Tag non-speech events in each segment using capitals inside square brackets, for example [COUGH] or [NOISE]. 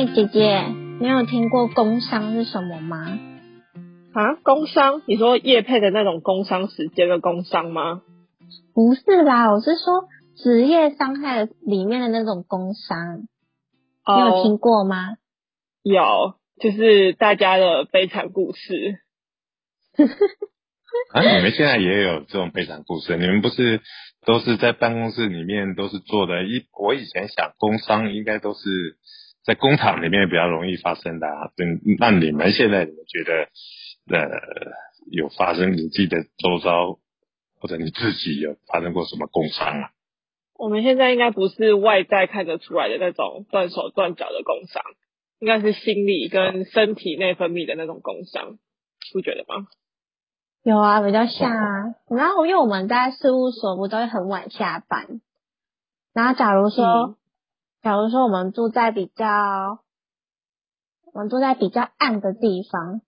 哎，姐姐，你有听过工伤是什么吗？啊，工伤？你说叶配的那种工伤时间的工伤吗？不是啦，我是说职业伤害里面的那种工伤，你有听过吗？有，就是大家的悲惨故事。[LAUGHS] 啊，你们现在也有这种悲惨故事？你们不是都是在办公室里面都是做的？一我以前想工伤应该都是在工厂里面比较容易发生的啊。那你们现在你们觉得呃有发生你自己的周遭或者你自己有发生过什么工伤啊？我们现在应该不是外在看得出来的那种断手断脚的工伤，应该是心理跟身体内分泌的那种工伤，不觉得吗？有啊，比较像啊。然后因为我们在事务所不都会很晚下班，然后假如说，假如说我们住在比较，我们住在比较暗的地方，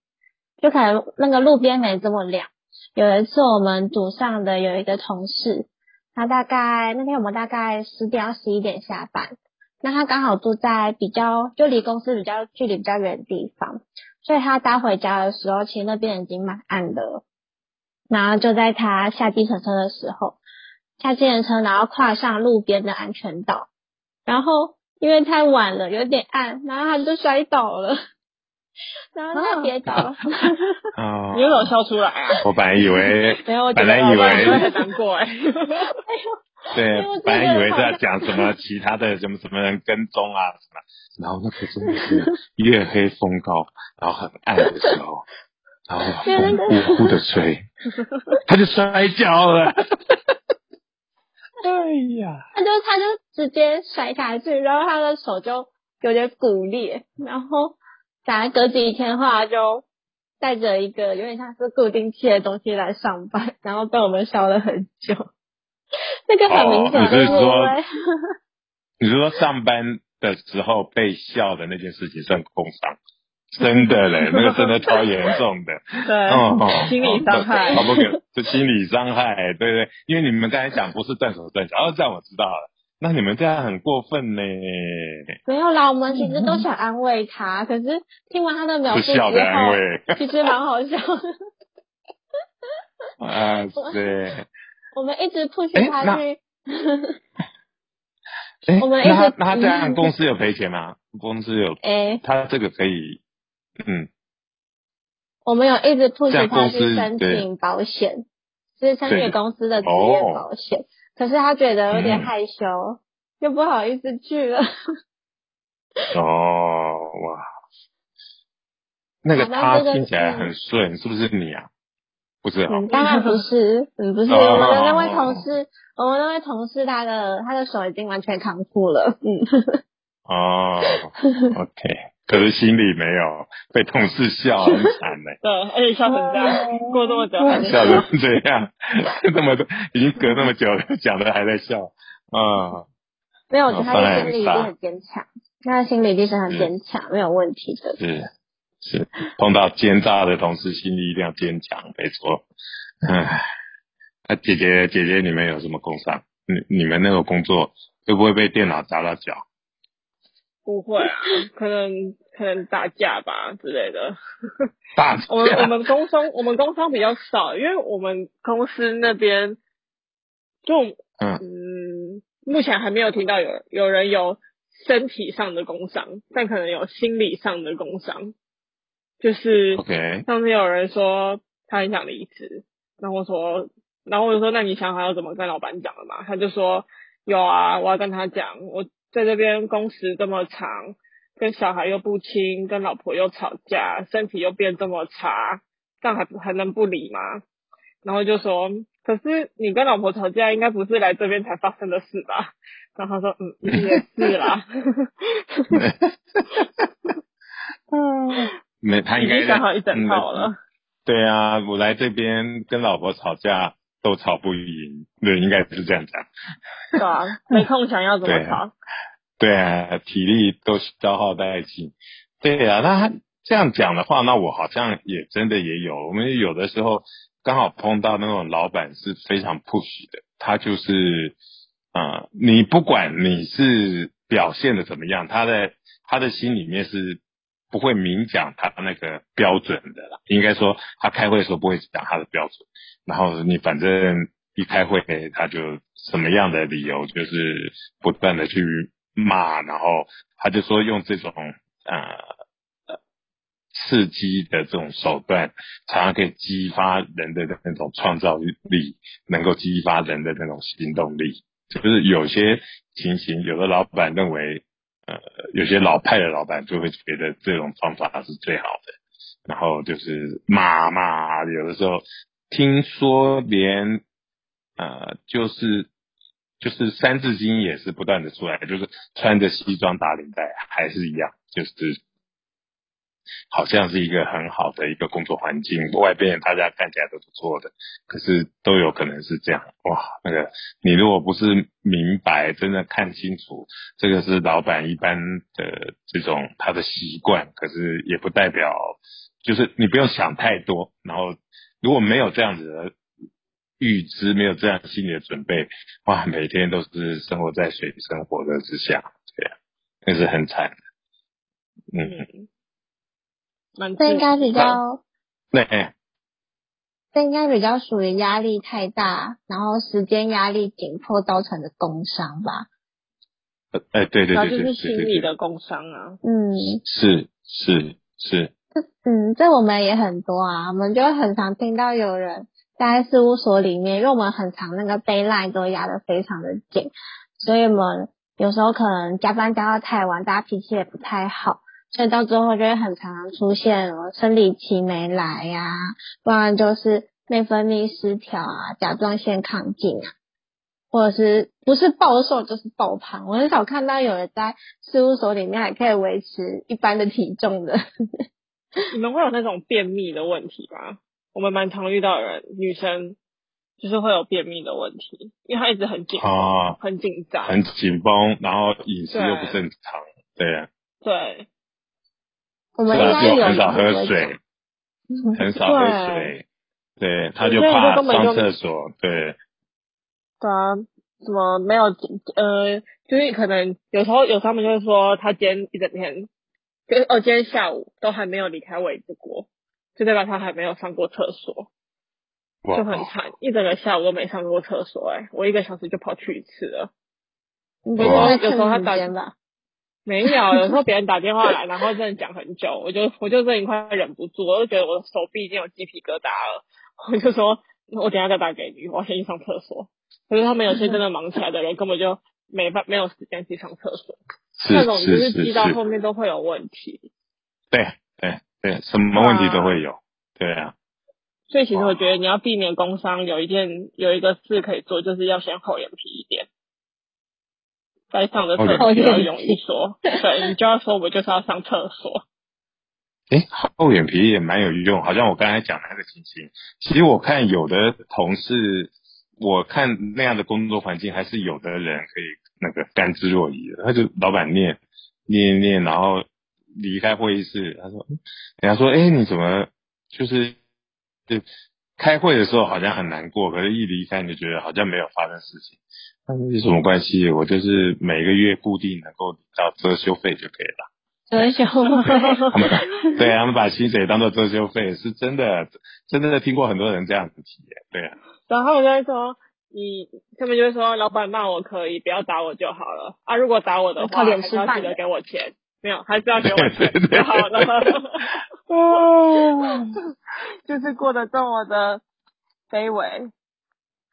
就可能那个路边没这么亮。有一次我们组上的有一个同事，他大概那天我们大概十点到十一点下班，那他刚好住在比较就离公司比较距离比较远的地方，所以他搭回家的时候，其实那边已经蛮暗的。然后就在他下计程车的时候，下计程车，然后跨上路边的安全岛，然后因为太晚了，有点暗，然后他就摔倒了，然后他跌倒了。哦，[LAUGHS] 你有没有笑出来啊？[LAUGHS] 我本来以为，[LAUGHS] 没有，我本来以为很难过哎。对，本来以为是要讲什么其他的，什么什么人跟踪啊什么，然后那个真的是月黑风高，然后很暗的时候。然后风呼呼的吹，他就摔跤了。哎呀，他就他就直接摔下去，然后他的手就有点骨裂，然后大概隔几天的话，就带着一个有点像是固定器的东西来上班，然后被我们笑了很久。[LAUGHS] 那个很明显是说，[LAUGHS] 你是说上班的时候被笑的那件事情算工伤？真的嘞，[LAUGHS] 那个真的超严重的，[LAUGHS] 对，哦心理伤害，好不可，是心理伤害，对对，因为你们刚才讲不是断手断脚，哦，这样我知道了，那你们这样很过分呢。没有啦，我们其实都想安慰他，可是听完他的描述之后，其实蛮好笑的。啊，对。我们一直 push 他去。[LAUGHS] 我们那那这样公司有赔钱吗？公司有，哎，他这个可以。嗯，我们有一直 push 他去申请保险，是申请公司的职业保险。可是他觉得有点害羞，又不好意思去了。哦，哇，那个他听起来很顺，是不是你啊？不是，当然不是，嗯，不是我们的那位同事，我们那位同事他的他的手已经完全康复了，嗯。哦，OK。可是心里没有被同事笑很惨呢。[LAUGHS] 对，而且笑成这样，过这么久还，笑成这样，这么多已经隔那么久了，讲的还在笑啊。没有，他的心理一定很坚强，他的心理一定是很坚强，没有问题的。是是，碰到奸诈的同事，心理一定要坚强，没错。唉，那姐姐姐姐，你们有什么工伤？你你们那个工作会不会被电脑砸到脚？不会啊，[LAUGHS] 可能可能打架吧之类的。[LAUGHS] 打架。我们我们工商我们工商比较少，因为我们公司那边就嗯，目前还没有听到有有人有身体上的工伤，但可能有心理上的工伤。就是 OK，上次有人说他很想离职，然后说，然后我就说那你想好要怎么跟老板讲了嘛？他就说有啊，我要跟他讲我。在这边工时这么长，跟小孩又不亲，跟老婆又吵架，身体又变这么差，这样还还能不理吗？然后就说，可是你跟老婆吵架，应该不是来这边才发生的事吧？然后他说，嗯，也是 [LAUGHS] 啦。嗯，没，他应该想好一整套了。对啊，我来这边跟老婆吵架。都吵不赢，对，应该是这样讲。对啊，没空想要怎么吵？对啊，体力都消耗殆尽。对啊，那这样讲的话，那我好像也真的也有。我们有的时候刚好碰到那种老板是非常 push 的，他就是啊，你不管你是表现的怎么样，他的他的心里面是不会明讲他那个标准的啦。应该说他开会的时候不会讲他的标准，然后你反正一开会他就什么样的理由就是不断的去骂，然后他就说用这种呃。刺激的这种手段，常常可以激发人的那种创造力，能够激发人的那种行动力。就是有些情形，有的老板认为，呃，有些老派的老板就会觉得这种方法是最好的。然后就是骂骂，有的时候听说连呃，就是就是三字经也是不断的出来，就是穿着西装打领带还是一样，就是。好像是一个很好的一个工作环境，外边大家看起来都不错的，可是都有可能是这样哇。那个你如果不是明白，真的看清楚，这个是老板一般的这种他的习惯，可是也不代表就是你不用想太多。然后如果没有这样子的预知，没有这样心理的准备，哇，每天都是生活在水深火热之下，这样那是很惨的，嗯。这应该比较，对，这应该比较属于压力太大，然后时间压力紧迫造成的工伤吧。哎，对对对对对就是心理的工伤啊。嗯，是是是。[LAUGHS] 嗯，这我们也很多啊，我们就很常听到有人在事务所里面，因为我们很常那个 d a y l i n e 都压得非常的紧，所以我们有时候可能加班加到太晚，大家脾气也不太好。所以到最后就会很常常出现生理期没来呀，不然就是内分泌失调啊，甲状腺亢进啊，或者是不是暴瘦就是暴胖。我很少看到有人在事务所里面还可以维持一般的体重的。[LAUGHS] 你们会有那种便秘的问题吗？我们蛮常遇到人，女生就是会有便秘的问题，因为她一直很紧啊，很紧张，很紧绷，然后饮食又不正常，对呀，对。我们应该有很少喝水，很少喝水，对，他就怕上厕所，对。对啊，什么没有？呃，就是可能有时候有他们就会说，他今天一整天，就哦，今天下午都还没有离开位置过，就代表他还没有上过厕所，就很惨，一整个下午都没上过厕所，哎，我一个小时就跑去一次了。你有时候他打吧。没有，有时候别人打电话来，然后真的讲很久，我就我就这一块忍不住，我就觉得我的手臂已经有鸡皮疙瘩了，[LAUGHS] 我就说，我等下再打给你，我先去上厕所。可是他们有些真的忙起来的人，根本就没办没有时间去上厕所，那种就是积到后面都会有问题。对对对，什么问题都会有，对啊。所以其实我觉得你要避免工伤，有一件有一个事可以做，就是要先厚脸皮一点。该上的厕所要容易说，对你就要说，我就是要上厕所。哎，厚脸皮也蛮有用，好像我刚才讲的那个情形，其实我看有的同事，我看那样的工作环境，还是有的人可以那个甘之若饴的。他就老板念念念，然后离开会议室，他说，人家说，哎，你怎么就是就开会的时候好像很难过，可是一离开你就觉得好像没有发生事情。那有什么关系？我就是每个月固定能够到遮羞费就可以了。遮羞费？对，他们把薪水当做遮羞费，是真的，真的听过很多人这样子体验。对啊。然后我就会说，你他们就会说，老板骂我可以，不要打我就好了啊。如果打我的话，还是要记得给我钱。没有，还是要给我钱 [LAUGHS] 就好了。哦，[LAUGHS] 就是过得这么的卑微。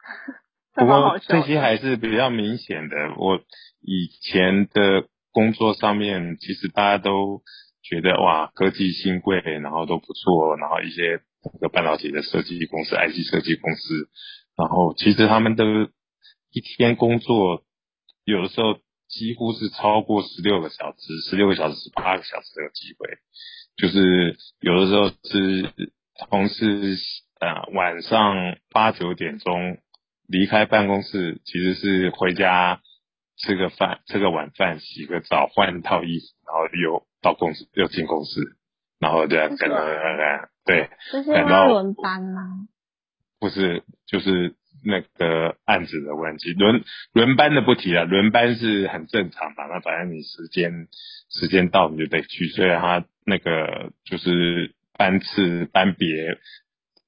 [LAUGHS] 不过这些还是比较明显的。我以前的工作上面，其实大家都觉得哇，科技新贵，然后都不错，然后一些这个半导体的设计公司、IC 设计公司，然后其实他们都一天工作，有的时候几乎是超过十六个小时，十六个小时、十八个小时的机会，就是有的时候是同事呃晚上八九点钟。离开办公室其实是回家吃个饭，吃个晚饭，洗个澡，换套衣服，然后又到公司，又进公司，然后这样可能对，这是要轮班吗？不是，就是那个案子的问题，轮轮班的不提了，轮班是很正常嘛，那反正你时间时间到你就得去，所以他那个就是班次班别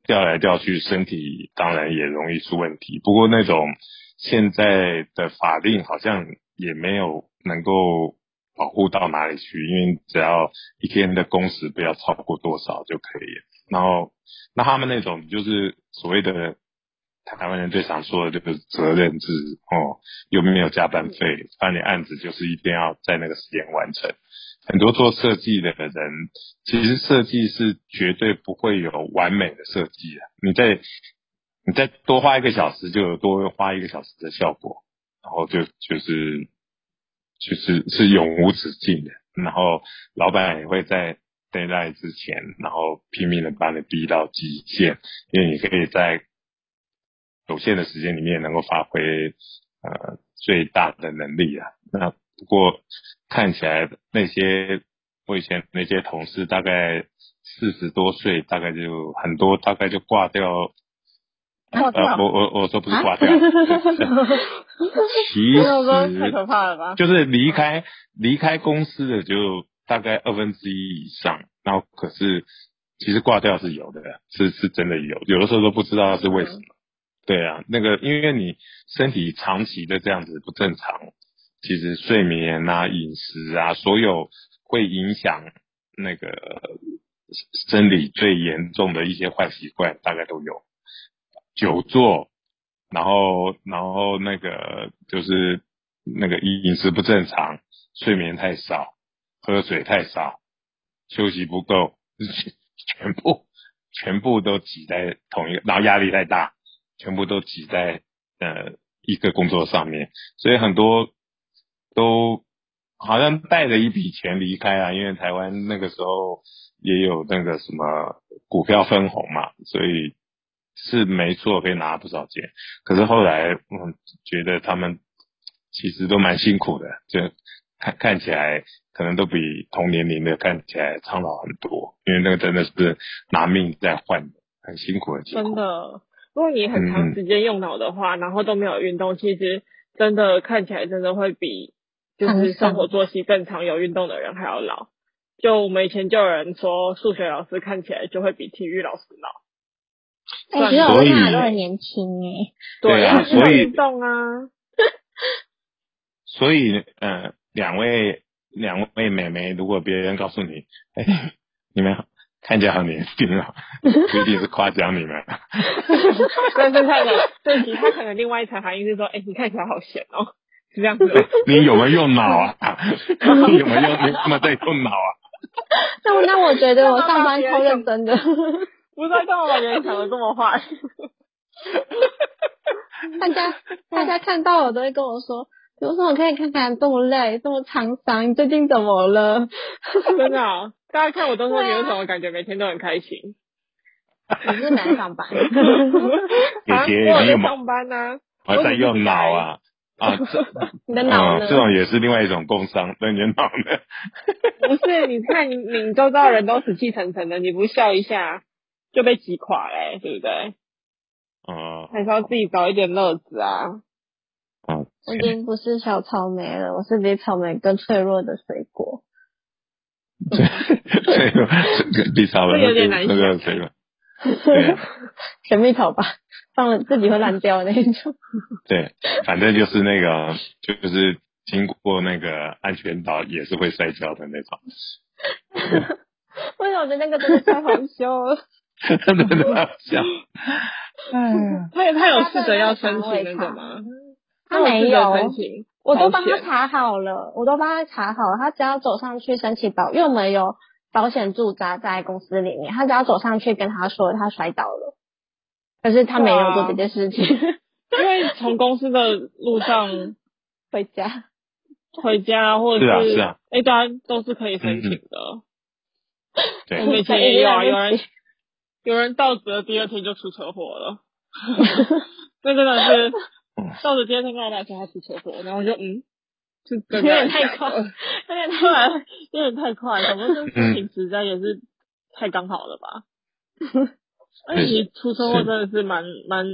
调来调去，身体当然也容易出问题。不过那种现在的法令好像也没有能够保护到哪里去，因为只要一天的工时不要超过多少就可以了。然后那他们那种就是所谓的。台湾人最常说的就是责任制哦，又没有加班费，办点案子就是一定要在那个时间完成。很多做设计的人，其实设计是绝对不会有完美的设计的。你再你再多花一个小时，就有多花一个小时的效果，然后就就是就是是永无止境的。然后老板也会在 deadline 之前，然后拼命的把你逼到极限，因为你可以在。有限的时间里面能够发挥呃最大的能力啊，那不过看起来那些我以前那些同事大概四十多岁，大概就很多大概就挂掉。挂掉？我我我说不是挂掉，[LAUGHS] 其实太可怕了吧？就是离开离开公司的就大概二分之一以上，然后可是其实挂掉是有的，是是真的有，有的时候都不知道是为什么。对啊，那个因为你身体长期的这样子不正常，其实睡眠啊、饮食啊，所有会影响那个生理最严重的一些坏习惯，大概都有。久坐，然后然后那个就是那个饮食不正常，睡眠太少，喝水太少，休息不够，[LAUGHS] 全部全部都挤在同一个，然后压力太大。全部都挤在呃一个工作上面，所以很多都好像带着一笔钱离开啊，因为台湾那个时候也有那个什么股票分红嘛，所以是没错，可以拿不少钱。可是后来嗯，觉得他们其实都蛮辛苦的，就看看起来可能都比同年龄的看起来苍老很多，因为那个真的是拿命在换的，很辛苦的。真的。如果你很长时间用脑的话，然后都没有运动，其实真的看起来真的会比就是生活作息正常有运动的人还要老。就我们以前就有人说，数学老师看起来就会比体育老师老。哎，其实我都很年轻哎。对啊，所以运动啊。所以，呃，两位两位美眉，如果别人告诉你，哎，你们。看起来很年轻啊，不一定是夸奖你们。[LAUGHS] 但是他的对其他可能另外一层含义是说，哎，你看起来好闲哦，是这样子。你有没有用脑啊？[LAUGHS] 你有没有用？你他妈在用脑啊？[LAUGHS] 那那我觉得我上班超认真的。不知道干嘛把别人讲的这么坏。大家大家看到我都会跟我说。有时候我可以看看这么累，这么沧桑，你最近怎么了？[LAUGHS] 真的，大家看我都说你为什么感觉每天都很开心？你是在上班？[LAUGHS] 姐姐，你有没上班呢？我在用脑啊啊！[LAUGHS] 你的脑呢？这种也是另外一种工伤，那你的脑呢？不是，你看你你周遭人都死气沉沉的，你不笑一下就被击垮嘞，对不对？哦。还是要自己找一点乐子啊。我已经不是小草莓了，我是比草莓更脆弱的水果。[LAUGHS] 脆弱，比草莓有点难那个脆弱。[LAUGHS] 对，甜蜜草吧，放了自己会烂掉那种。[LAUGHS] 对，反正就是那个，就是经过那个安全岛也是会摔跤的那种。为什么我觉得那个真的太好笑了？真的很好笑。嗯，他他有试着要申请那个吗？他没有，我都帮他查好了，我都帮他查好了。他只要走上去申请保，因为我们有保险驻扎在公司里面，他只要走上去跟他说他摔倒了，可是他没有做这件事情，[LAUGHS] 因为从公司的路上 [LAUGHS] 回家，回家或者是啊，A 端都是可以申请的。对，我们以前也有啊，有人 [LAUGHS] 有人到职的第二天就出车祸了，那真的是。到了第二天跟我爸说他出车祸，然后我就嗯，[LAUGHS] 就 [LAUGHS] 有点太快，有点太有点太快，可能这事情实在也是太刚好了吧。而且出车祸真的是蛮蛮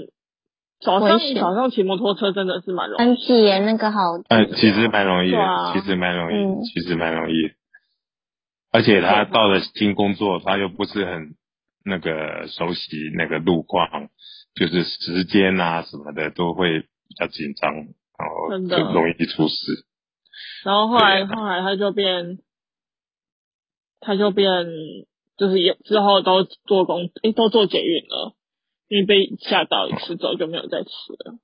早上早上骑摩托车真的是蛮容易，很挤，那个好。挤呃，其实蛮容易的，啊。其实蛮容易，嗯。其实蛮容易。而且他到了新工作，他又不是很那个熟悉那个路况，就是时间啊什么的都会比较紧张，然后真的就容易出事。然后后来后来他就变，他就变就是有之后都做工，诶都做捷运了，因为被吓到一次之后就没有再骑了。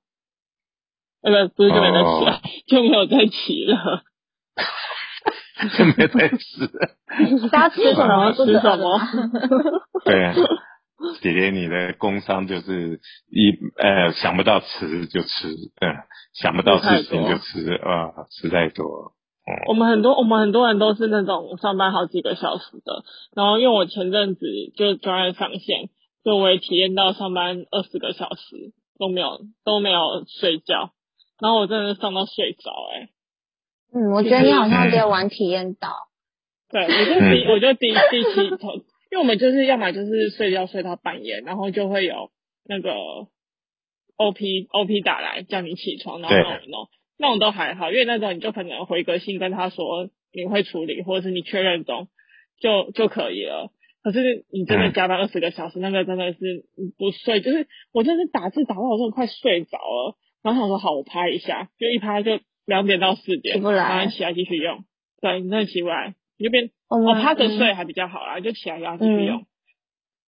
呃，不，不是就没有再骑了，哦 [LAUGHS] 就没有再骑了。[LAUGHS] 就没再吃。[LAUGHS] 不知道吃什么，吃什么吗？对啊，[LAUGHS] 姐姐你的工伤就是一呃想不到吃就吃，嗯，想不到事情就吃啊，吃太多。我们很多我们很多人都是那种上班好几个小时的，然后因为我前阵子就专案上线，所以我也体验到上班二十个小时都没有都没有睡觉，然后我真的是上到睡着哎、嗯，我觉得你好像比我晚体验到。对，我就第我就第第七从，因为我们就是要么就是睡觉睡到半夜，然后就会有那个 O P O P 打来叫你起床，然后对。弄一弄，那种都还好，因为那种你就可能回个信跟他说你会处理，或者是你确认中就就可以了。可是你真的嗯。加班二十个小时，那个真的是你不睡，就是我真的是打字打到我真的快睡着了，然后想说好我拍一下，就一拍就两点到四点，起不来然后起来继续用，对你真的起不来，你就变我们哦，趴着嗯睡还比较好啦，就起来然后继续用。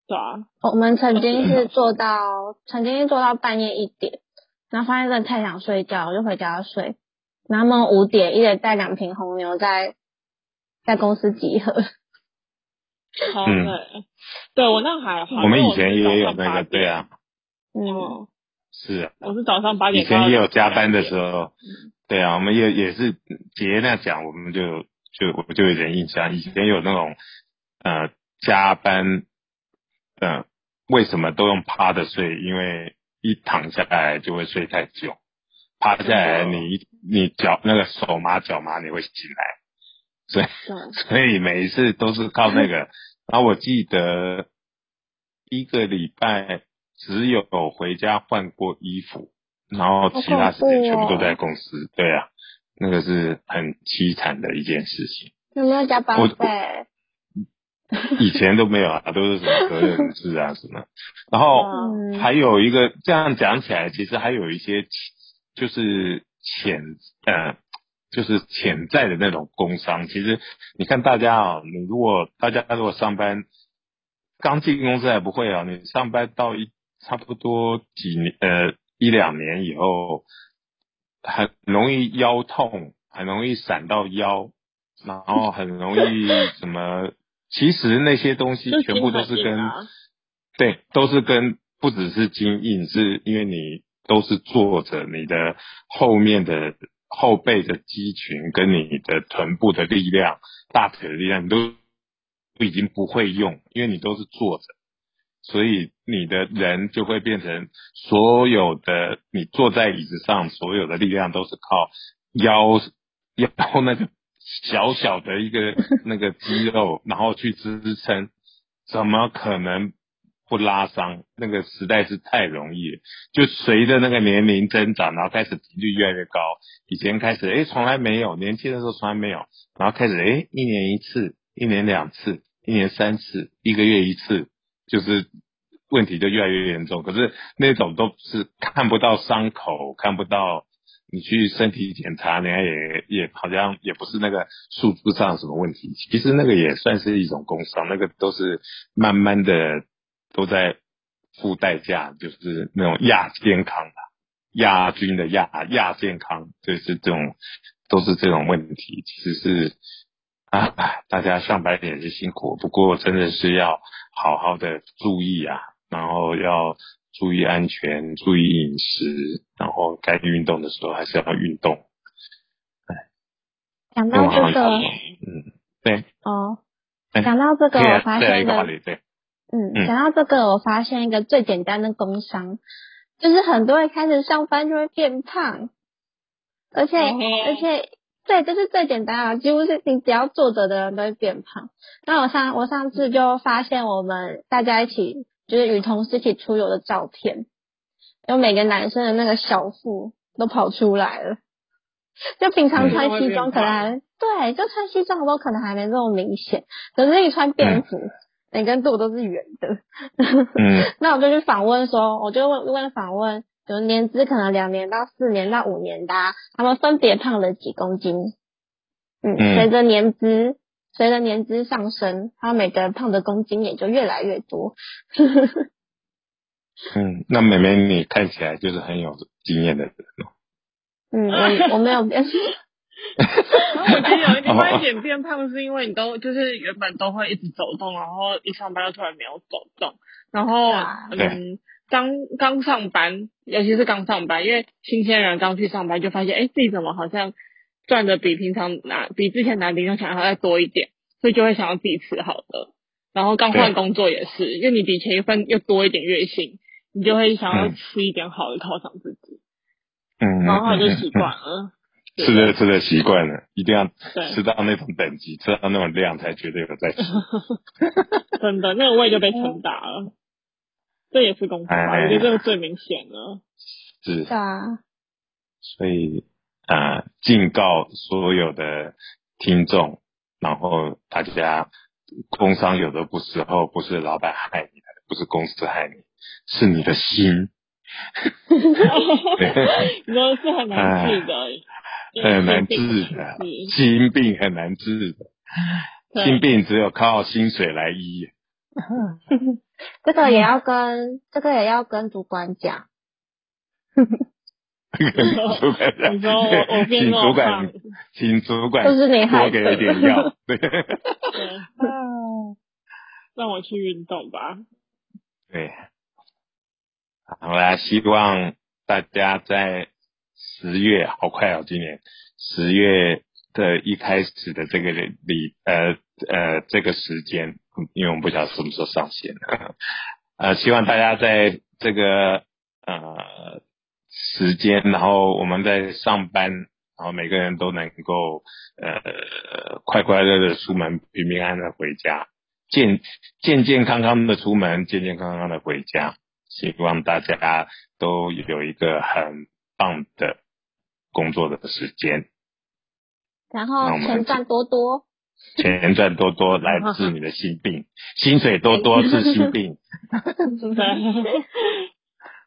对啊，我们曾经是做到，曾经是做到半夜一点，然后发现真的太想睡觉，我就回家睡。然后他们五点一人带两瓶红牛在在公司集合，[LAUGHS] 好嗯对，我那还好。我们以前也有是早上8那个，对啊，嗯，嗯，是啊，我是早上八点以。前也有加班的时候。候，对啊，我们也也是姐那讲，我们就就我就有点印象，以前有那种呃加班，呃为什么都用趴着睡？因为一躺下来就会睡太久，趴下来你你脚那个手麻脚麻你会醒来，所以，[LAUGHS] 所以每一次都是靠那个。然后我记得一个礼拜只有回家换过衣服，然后其他时间全部都在公司。对啊，那个是很凄惨的一件事情。有没有加班费？以前都没有啊，都是什么责任制啊什么。然后嗯还有一个这样讲起来，其实还有一些就是潜呃，就是潜在的那种工伤。其实你看大家啊，你如果大家如果上班刚进公司还不会啊，你上班到一差不多几年呃一两年以后，很容易腰痛，很容易闪到腰，然后很容易什么。其实那些东西全部都是跟、对，都是跟不只是筋硬，是因为你都是坐着，你的后面的后背的肌群跟你的臀部的力量、大腿的力量，你都都已经不会用，因为你都是坐着，所以你的人就会变成所有的你坐在椅子上，所有的力量都是靠腰腰那个小小的一个 [LAUGHS] 那个肌肉，然后去支撑，怎么可能不拉伤？那个实在是太容易了。就随着那个年龄增长，然后开始频率越来越高。以前开始诶从来没有，年轻的时候从来没有，然后开始诶一年一次，一年两次，一年三次，一个月一次，就是问题就越来越严重。可是那种都是看不到伤口，看不到。你去身体检查，人家也也好像也不是那个数字上什么问题，其实那个也算是一种工伤，那个都是慢慢的都在付代价，就是那种亚健康啊，亚军的亚亚健康，就是这种都是这种问题，其实是啊，大家上班也是辛苦，不过真的是要好好的注意啊，然后要。注意安全，注意饮食，然后该运动的时候还是要运动。讲到这个，嗯，对，哦，哎讲到这个，我发现一个嗯，嗯讲到这个，我发现一个最简单的工伤，就是很多人开始上班就会变胖，而且、而且对，这是最简单啊，几乎是你只要坐着的人都会变胖。那我上我上次就发现我们大家一起就是与同事一起出游的照片，有每个男生的那个小腹都跑出来了。就平常穿西装可能还对，就穿西装的时候可能还没这么明显，可是你穿便服，每根肚都是圆的。嗯，[LAUGHS] 那我就去访问说，我就问问访问，就年资可能两年到四年到五年的，他们分别胖了几公斤。嗯，随着年资，随着年资上升，他每个人胖的公斤也就越来越多。[LAUGHS] 嗯，那妹妹你看起来就是很有经验的人哦。嗯，我我没有变。然 [LAUGHS] 后我觉得有一点变胖，是因为你都就是原本都会一直走动，然后一上班就突然没有走动，然后嗯，刚刚上班，尤其是刚上班，因为新鲜人刚去上班就发现，哎，自己怎么好像赚的比平常拿比之前拿零用钱还要再多一点，所以就会想要自己吃好的。然后刚换工作也是，因为你比前一份又多一点月薪，你就会想要吃一点好的犒赏自己。嗯，然后就习惯了，[LAUGHS] 吃的吃的习惯了，一定要吃到那种等级，吃到那种量才觉得有在吃。[LAUGHS] 真的，那个胃就被撑大了，这也是功夫吧？我觉得这个最明显了。是啊，所以啊，警告所有的听众，然后大家，工伤有的不时候不是老板害你的，不是公司害你，是你的心。[LAUGHS] [LAUGHS] 你说是很难治的，很难治的，心病很难治的，心病只有靠薪水来医。[LAUGHS] 这个也要跟这个也要跟主管讲。主管讲，你说我 [LAUGHS] 我请主管，请主管就是你多给点药。[LAUGHS] 对，让我去运动吧。对。好啦，希望大家在十月，好快哦，今年十月的一开始的这个礼，呃呃，这个时间，因为我们不晓得什么时候上线，呃，希望大家在这个呃时间，然后我们在上班，然后每个人都能够呃快快乐乐出门，平平安安的回家，健健健康康的出门，健健康康的回家。希望大家都有一个很棒的工作的时间，然后钱赚多多，钱赚多多来治你的心病，[LAUGHS] 薪水多多治心病。[LAUGHS]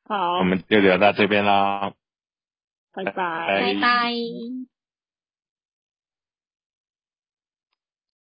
好，我们就聊到这边啦，拜拜，拜拜。